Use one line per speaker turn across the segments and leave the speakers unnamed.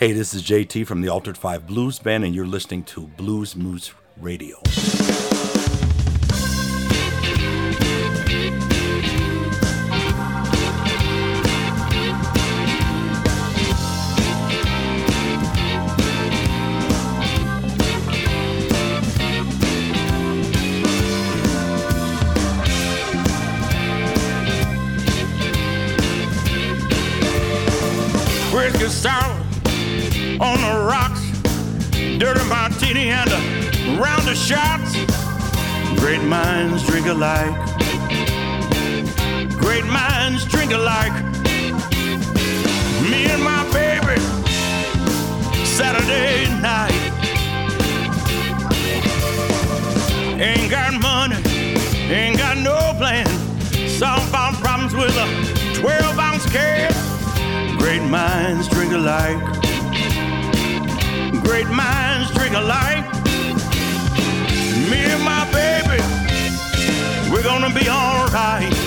Hey, this is JT from the Altered 5 Blues Band, and you're listening to Blues Moose Radio.
alike. Great minds drink alike. Me and my baby, Saturday night. Ain't got money, ain't got no plan. Some found problems with a 12 ounce can. Great minds drink alike. Great minds drink alike. Me and my baby we're gonna be alright.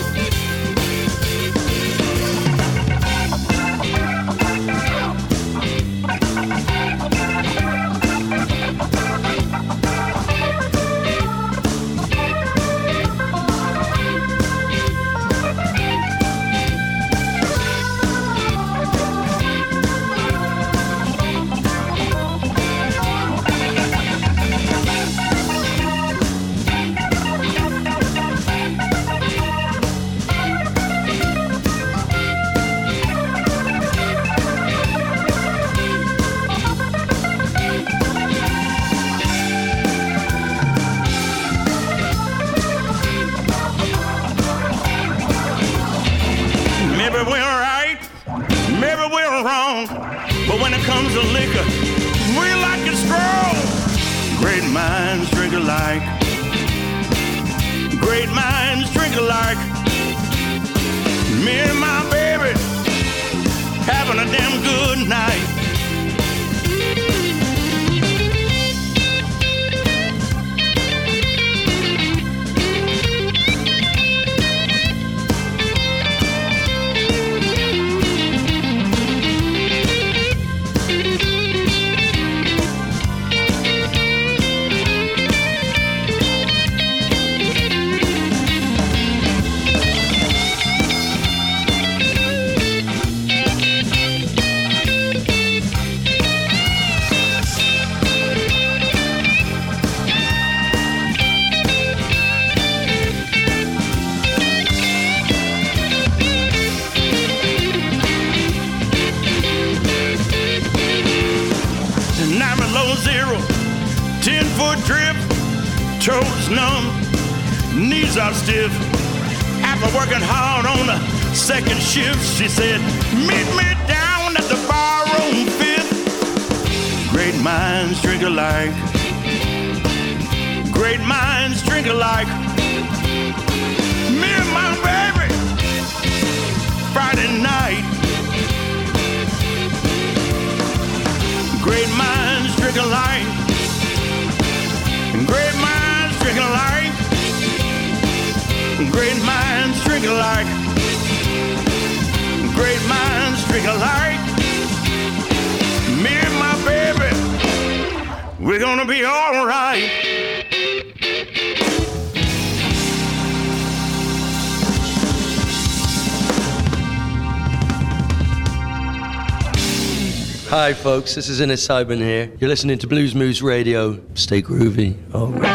Drink alike. Great minds drink alike. Me and my baby having a damn good night. Second shift, she said, Meet me down at the bar room fifth. Great minds drink alike. Great minds drink alike. Me and my baby, Friday night. Great minds drink alike. Great minds drink alike. Great minds drink alike. Great minds drink alike. Me and my baby, we're gonna be alright.
Hi, folks. This is Innes Sibun here. You're listening to Blues Moose Radio. Stay groovy. All right.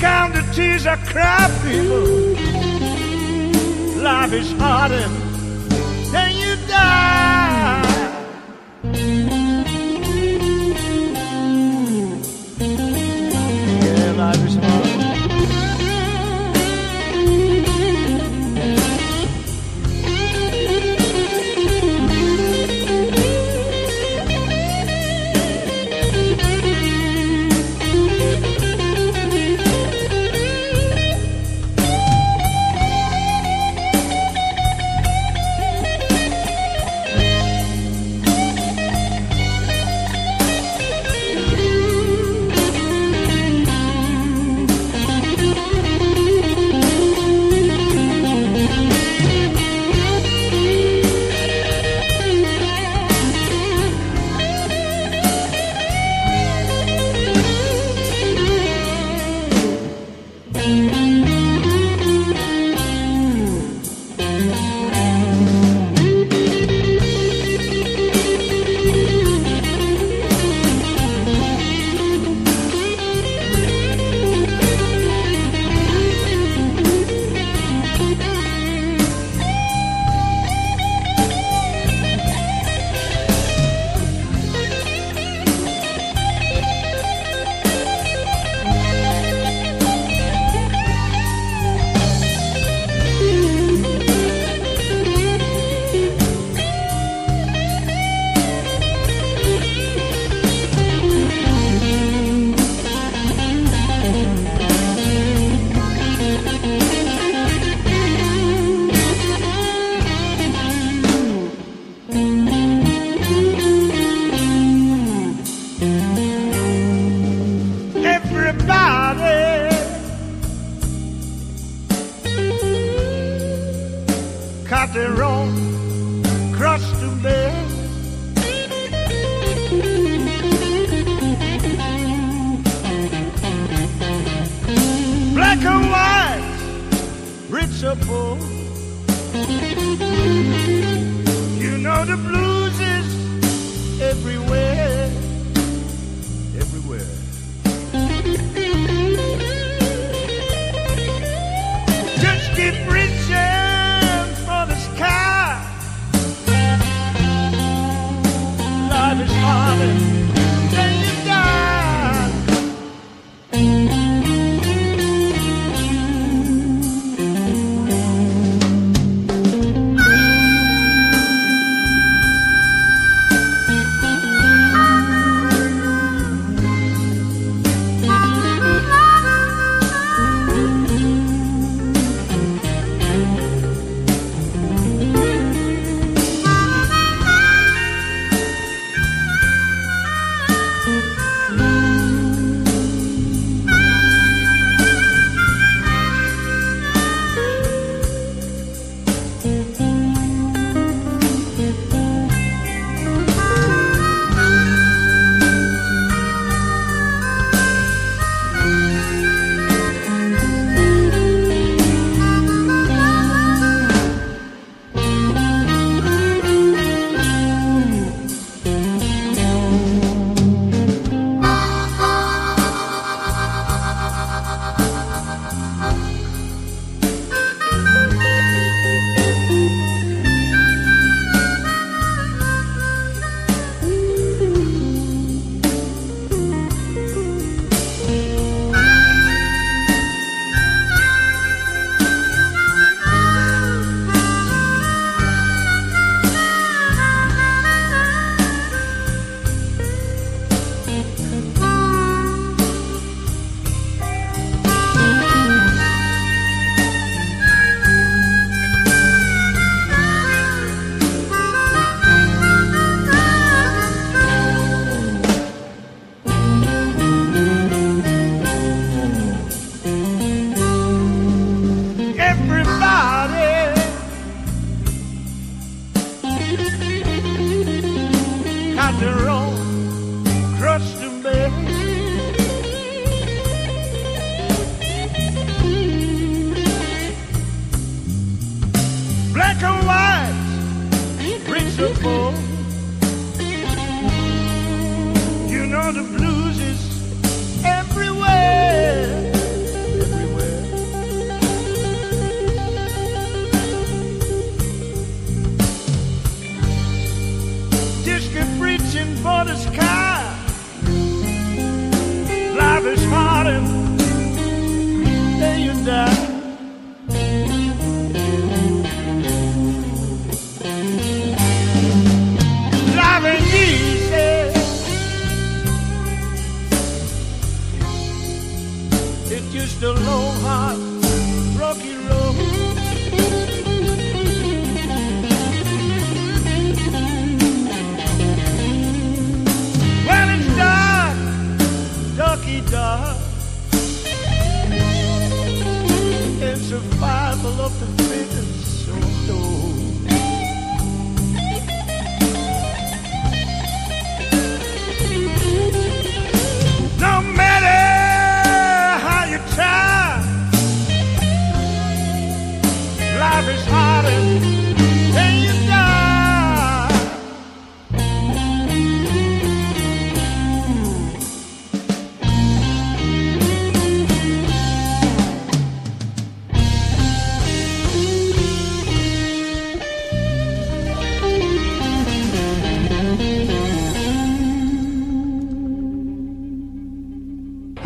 kind of tears I
cry, people. Life is harder than you die.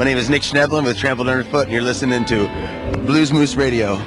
My name is Nick Schnebelen with Trampled Underfoot, and you're listening to Blues Moose Radio.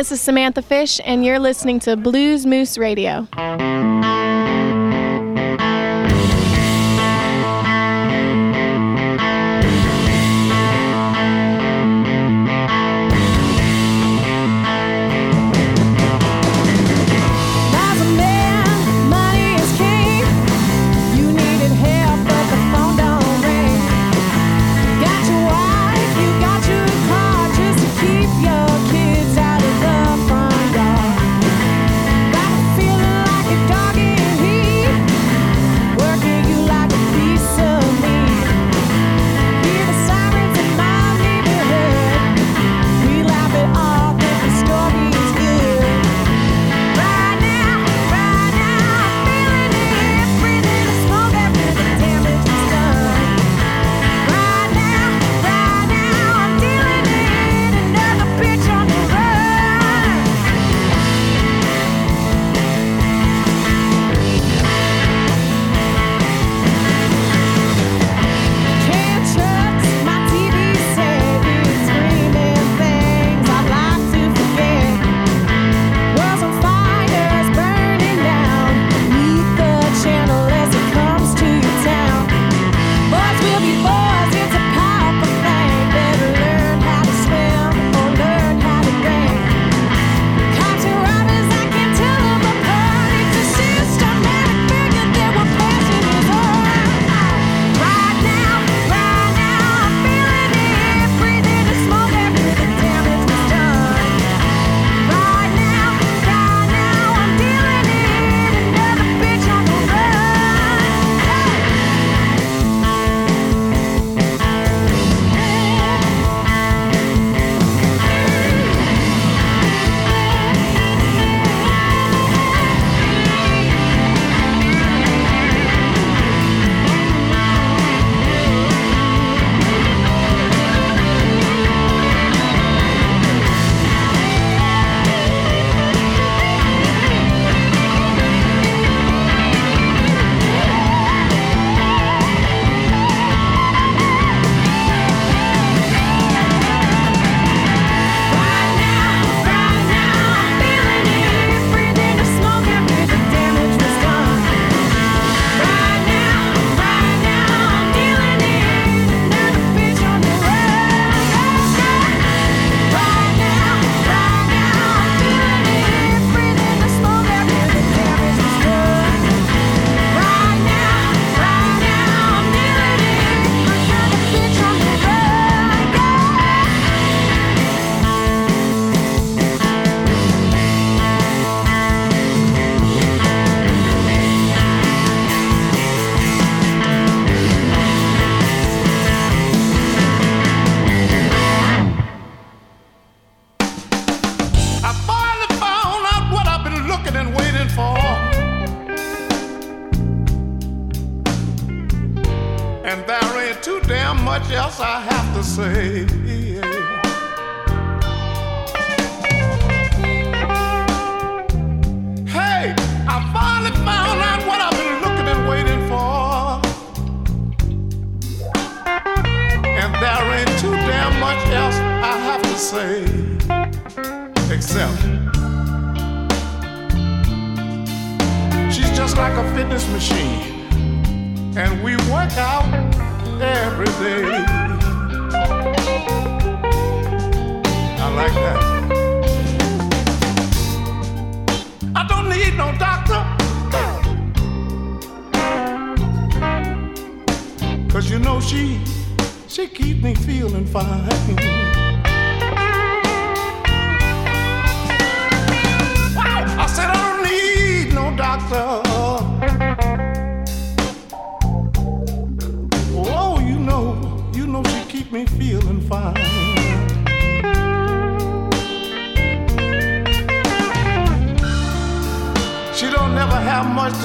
this
is Samantha Fish, and you're listening to Blues Moose Radio.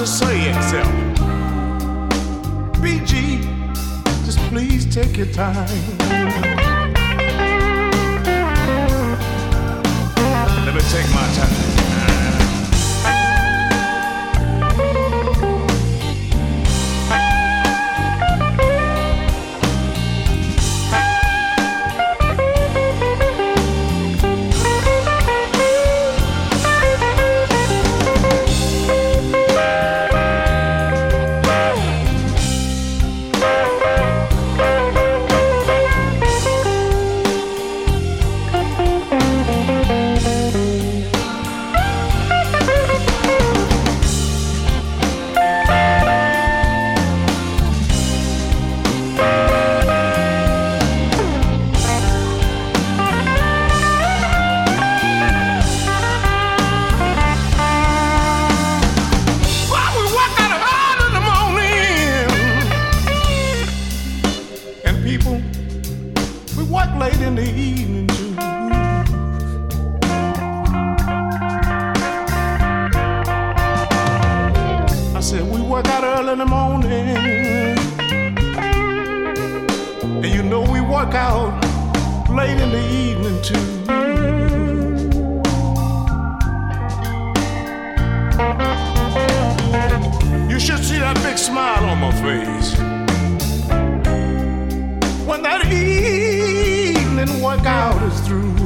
say itself. BG, just please take your time. Let me take my time. Workout is through.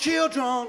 Children,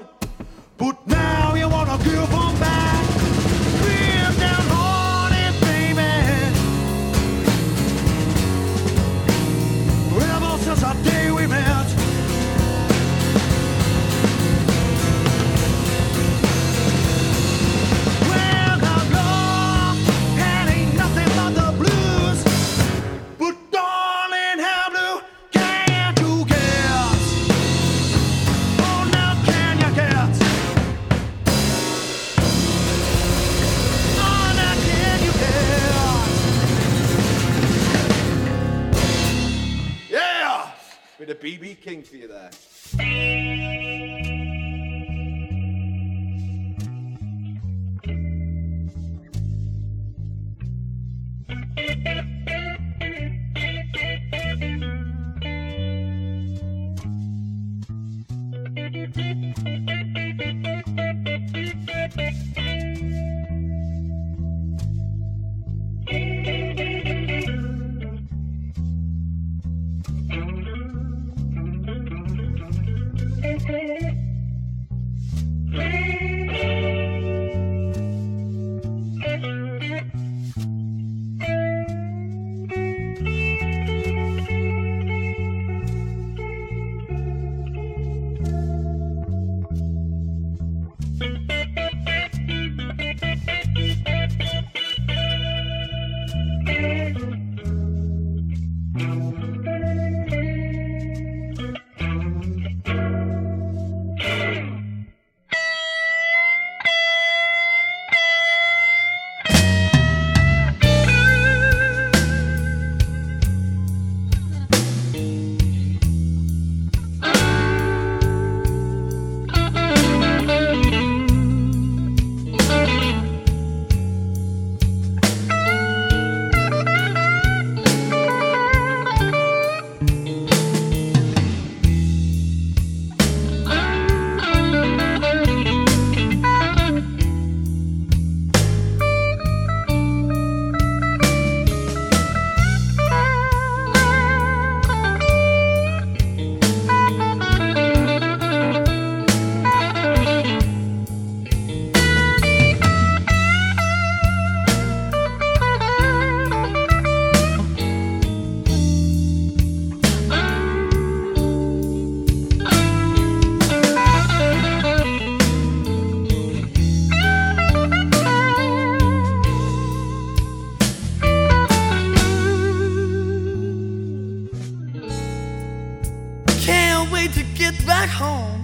to get back home.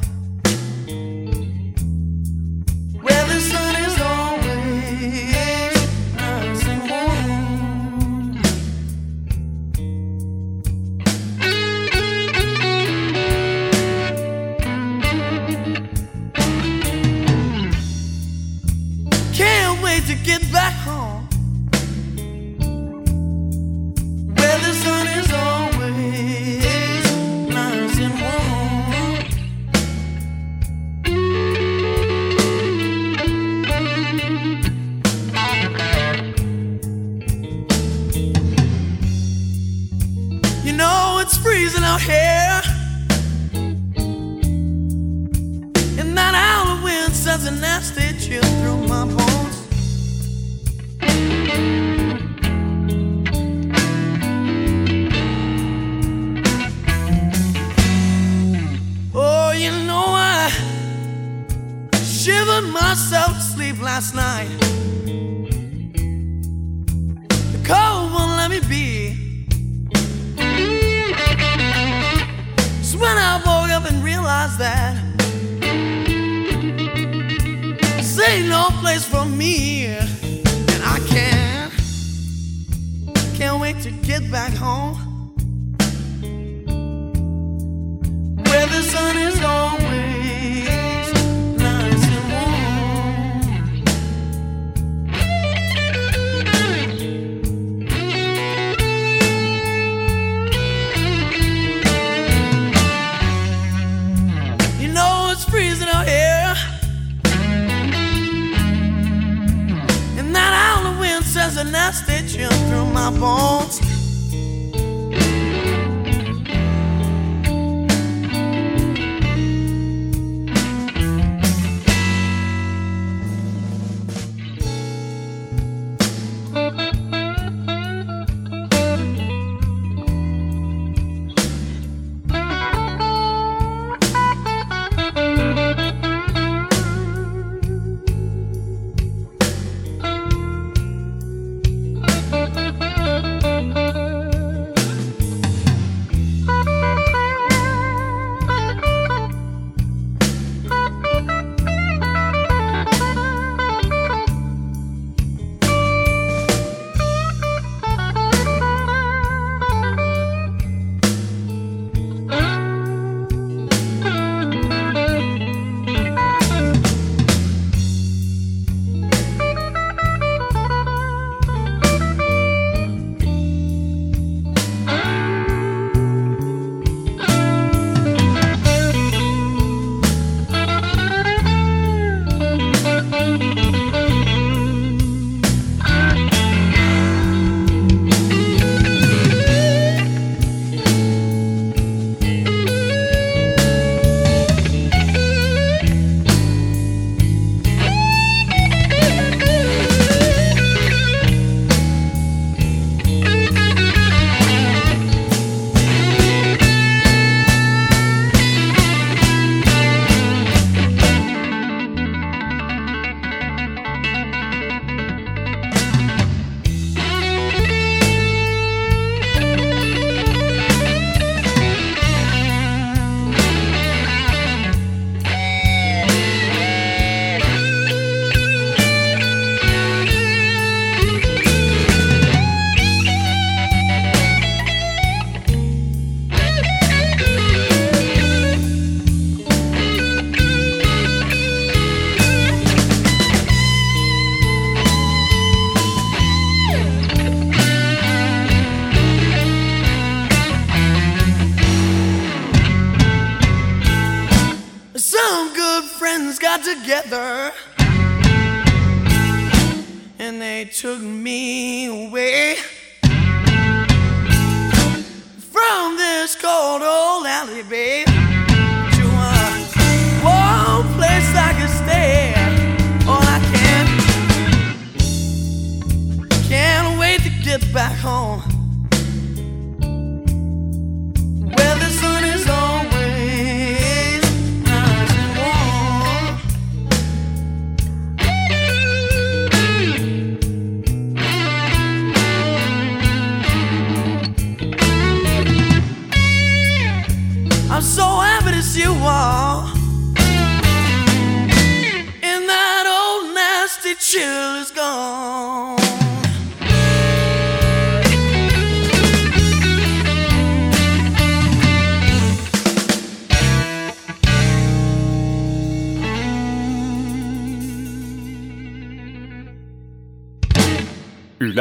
a nasty chill through my bones.